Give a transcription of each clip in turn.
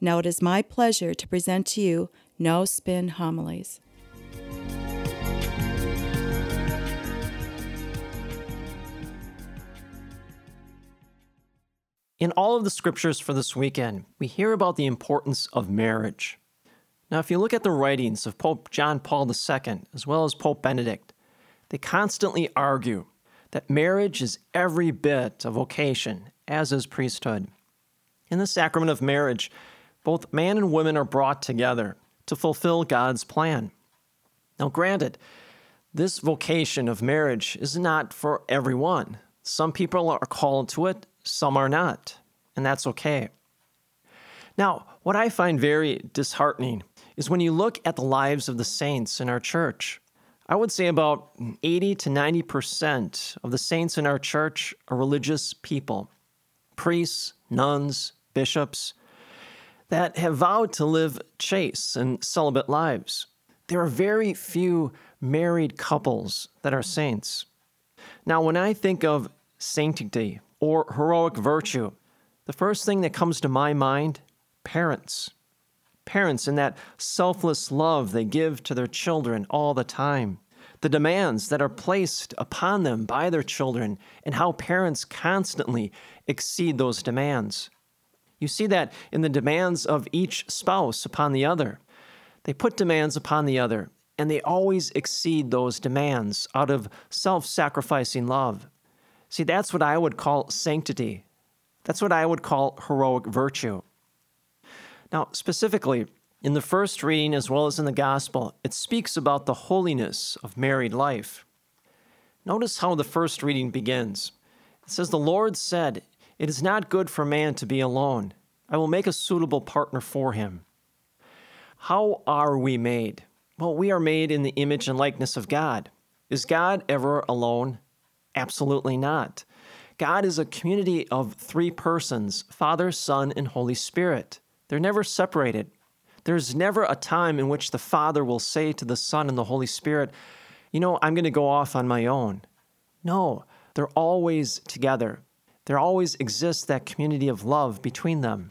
Now it is my pleasure to present to you No Spin Homilies. In all of the scriptures for this weekend, we hear about the importance of marriage. Now, if you look at the writings of Pope John Paul II as well as Pope Benedict, they constantly argue that marriage is every bit a vocation, as is priesthood. In the sacrament of marriage, both man and woman are brought together to fulfill God's plan. Now, granted, this vocation of marriage is not for everyone. Some people are called to it, some are not, and that's okay. Now, what I find very disheartening is when you look at the lives of the saints in our church. I would say about 80 to 90% of the saints in our church are religious people priests, nuns, bishops that have vowed to live chaste and celibate lives. There are very few married couples that are saints. Now, when I think of sanctity or heroic virtue, the first thing that comes to my mind parents. Parents and that selfless love they give to their children all the time. The demands that are placed upon them by their children, and how parents constantly exceed those demands. You see that in the demands of each spouse upon the other. They put demands upon the other, and they always exceed those demands out of self sacrificing love. See, that's what I would call sanctity. That's what I would call heroic virtue. Now, specifically, in the first reading as well as in the Gospel, it speaks about the holiness of married life. Notice how the first reading begins. It says, The Lord said, It is not good for man to be alone. I will make a suitable partner for him. How are we made? Well, we are made in the image and likeness of God. Is God ever alone? Absolutely not. God is a community of three persons Father, Son, and Holy Spirit. They're never separated. There's never a time in which the Father will say to the Son and the Holy Spirit, You know, I'm going to go off on my own. No, they're always together. There always exists that community of love between them.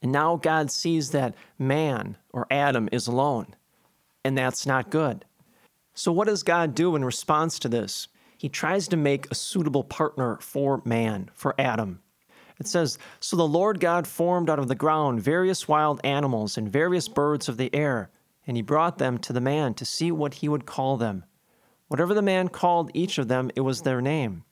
And now God sees that man or Adam is alone, and that's not good. So, what does God do in response to this? he tries to make a suitable partner for man, for Adam. It says, So the Lord God formed out of the ground various wild animals and various birds of the air, and he brought them to the man to see what he would call them. Whatever the man called each of them, it was their name.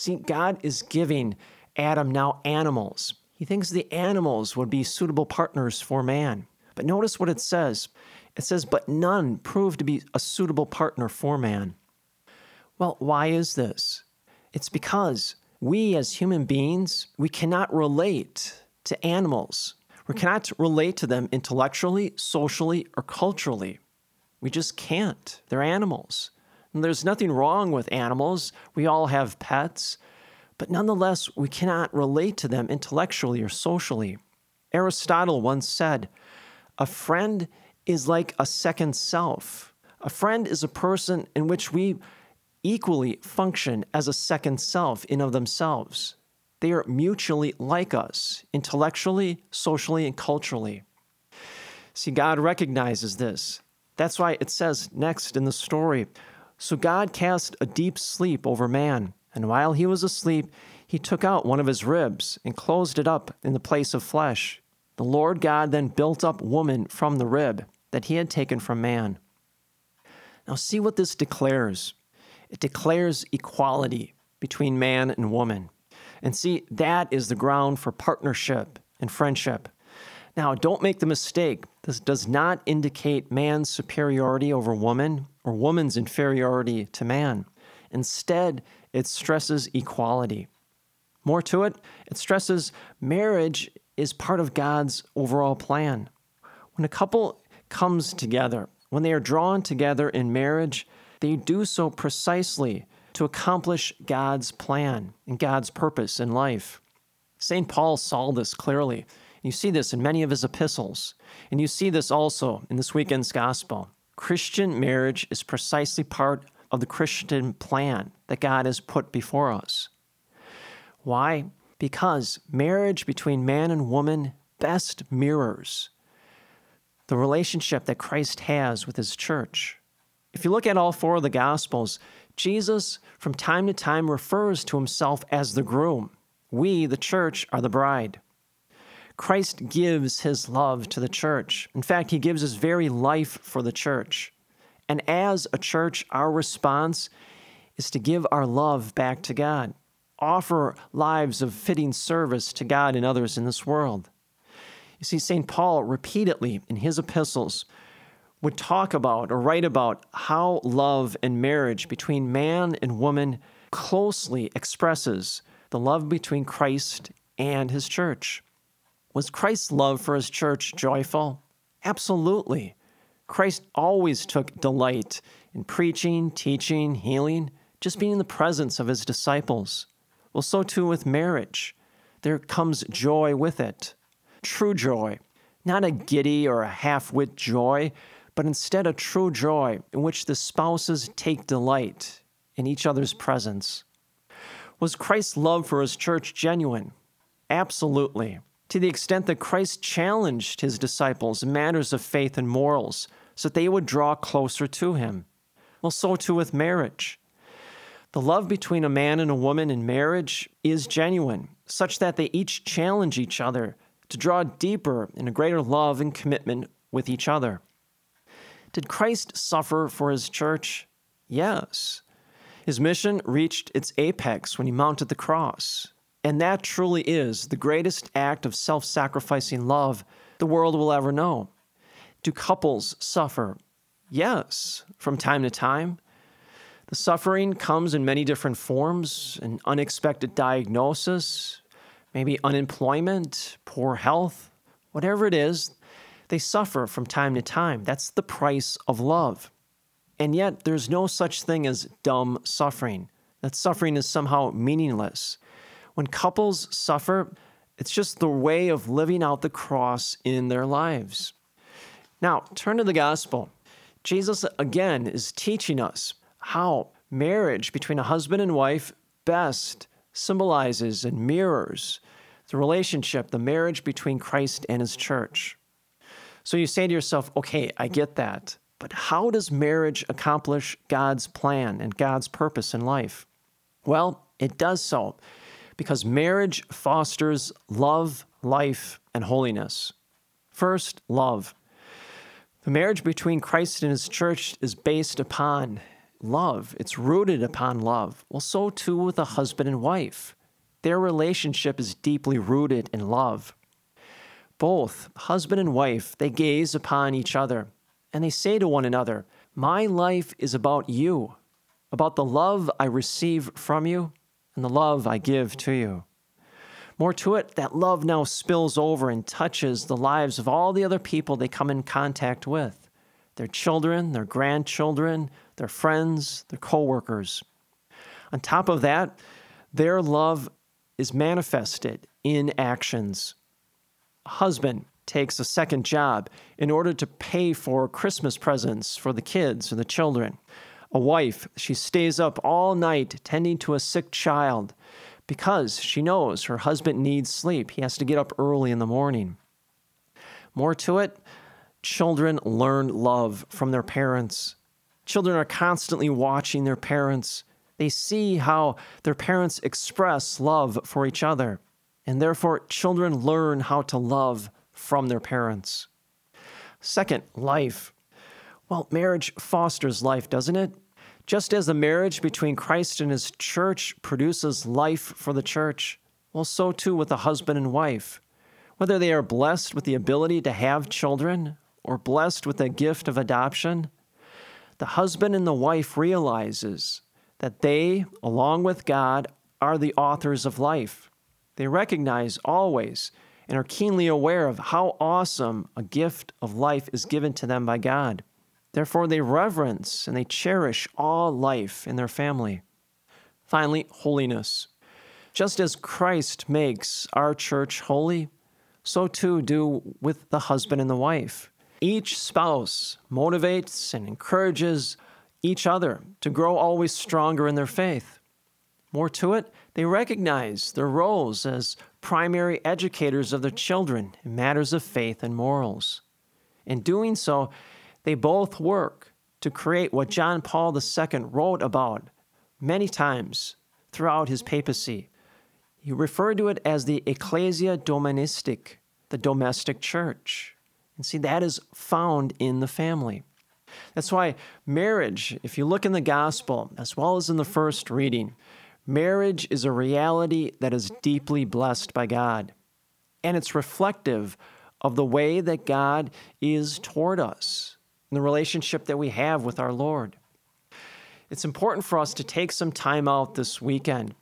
See, God is giving Adam now animals. He thinks the animals would be suitable partners for man. But notice what it says it says, But none proved to be a suitable partner for man. Well, why is this? It's because we as human beings, we cannot relate to animals. We cannot relate to them intellectually, socially, or culturally. We just can't. They're animals. And there's nothing wrong with animals. We all have pets. But nonetheless, we cannot relate to them intellectually or socially. Aristotle once said, A friend is like a second self. A friend is a person in which we equally function as a second self in of themselves. They are mutually like us, intellectually, socially, and culturally. See, God recognizes this. That's why it says next in the story So God cast a deep sleep over man, and while he was asleep, he took out one of his ribs and closed it up in the place of flesh. The Lord God then built up woman from the rib that he had taken from man. Now, see what this declares. It declares equality between man and woman. And see, that is the ground for partnership and friendship. Now, don't make the mistake. This does not indicate man's superiority over woman or woman's inferiority to man. Instead, it stresses equality. More to it, it stresses marriage is part of God's overall plan. When a couple comes together, when they are drawn together in marriage, they do so precisely to accomplish God's plan and God's purpose in life. St. Paul saw this clearly. You see this in many of his epistles, and you see this also in this weekend's gospel. Christian marriage is precisely part of the Christian plan that God has put before us. Why? Because marriage between man and woman best mirrors the relationship that Christ has with his church. If you look at all four of the Gospels, Jesus from time to time refers to himself as the groom. We, the church, are the bride. Christ gives his love to the church. In fact, he gives his very life for the church. And as a church, our response is to give our love back to God, offer lives of fitting service to God and others in this world. You see, St. Paul repeatedly in his epistles would talk about or write about how love and marriage between man and woman closely expresses the love between Christ and his church. Was Christ's love for his church joyful? Absolutely. Christ always took delight in preaching, teaching, healing, just being in the presence of his disciples. Well, so too with marriage. There comes joy with it. True joy, not a giddy or a half wit joy, but instead a true joy in which the spouses take delight in each other's presence. Was Christ's love for his church genuine? Absolutely to the extent that Christ challenged his disciples in matters of faith and morals so that they would draw closer to him. Well, so too with marriage. The love between a man and a woman in marriage is genuine, such that they each challenge each other to draw deeper in a greater love and commitment with each other. Did Christ suffer for his church? Yes. His mission reached its apex when he mounted the cross. And that truly is the greatest act of self sacrificing love the world will ever know. Do couples suffer? Yes, from time to time. The suffering comes in many different forms an unexpected diagnosis, maybe unemployment, poor health, whatever it is, they suffer from time to time. That's the price of love. And yet, there's no such thing as dumb suffering. That suffering is somehow meaningless. When couples suffer, it's just the way of living out the cross in their lives. Now, turn to the gospel. Jesus again is teaching us how marriage between a husband and wife best symbolizes and mirrors the relationship, the marriage between Christ and his church. So you say to yourself, okay, I get that, but how does marriage accomplish God's plan and God's purpose in life? Well, it does so because marriage fosters love, life, and holiness. First, love. The marriage between Christ and his church is based upon love, it's rooted upon love. Well, so too with a husband and wife. Their relationship is deeply rooted in love. Both, husband and wife, they gaze upon each other and they say to one another, My life is about you, about the love I receive from you and the love I give to you. More to it, that love now spills over and touches the lives of all the other people they come in contact with their children, their grandchildren, their friends, their coworkers. On top of that, their love is manifested in actions. A husband takes a second job in order to pay for Christmas presents for the kids and the children. A wife, she stays up all night tending to a sick child because she knows her husband needs sleep. He has to get up early in the morning. More to it, children learn love from their parents. Children are constantly watching their parents. They see how their parents express love for each other, and therefore children learn how to love from their parents. Second, life. Well, marriage fosters life, doesn't it? Just as the marriage between Christ and his church produces life for the church, well, so too with a husband and wife. Whether they are blessed with the ability to have children or blessed with the gift of adoption, the husband and the wife realizes that they, along with God, are the authors of life. They recognize always and are keenly aware of how awesome a gift of life is given to them by God. Therefore, they reverence and they cherish all life in their family. Finally, holiness. Just as Christ makes our church holy, so too do with the husband and the wife. Each spouse motivates and encourages each other to grow always stronger in their faith. More to it, they recognize their roles as primary educators of their children in matters of faith and morals. In doing so, they both work to create what John Paul II wrote about many times throughout his papacy. He referred to it as the Ecclesia Domestica, the domestic church. And see, that is found in the family. That's why marriage, if you look in the gospel, as well as in the first reading, marriage is a reality that is deeply blessed by God. And it's reflective of the way that God is toward us and the relationship that we have with our Lord. It's important for us to take some time out this weekend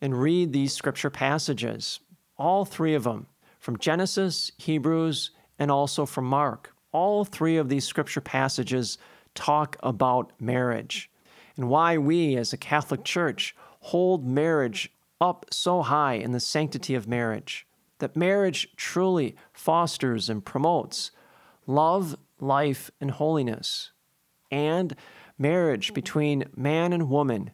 and read these scripture passages, all three of them, from Genesis, Hebrews, and also from Mark. All three of these scripture passages talk about marriage and why we as a Catholic Church hold marriage up so high in the sanctity of marriage. That marriage truly fosters and promotes love, life, and holiness. And marriage between man and woman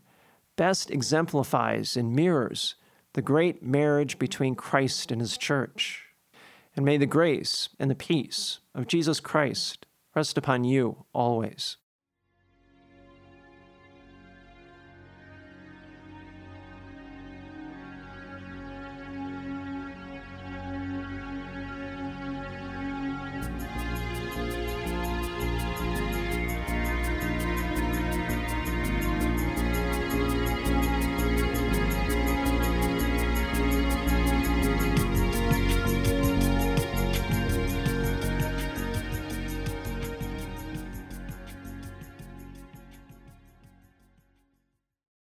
best exemplifies and mirrors the great marriage between Christ and his church. And may the grace and the peace of Jesus Christ rest upon you always.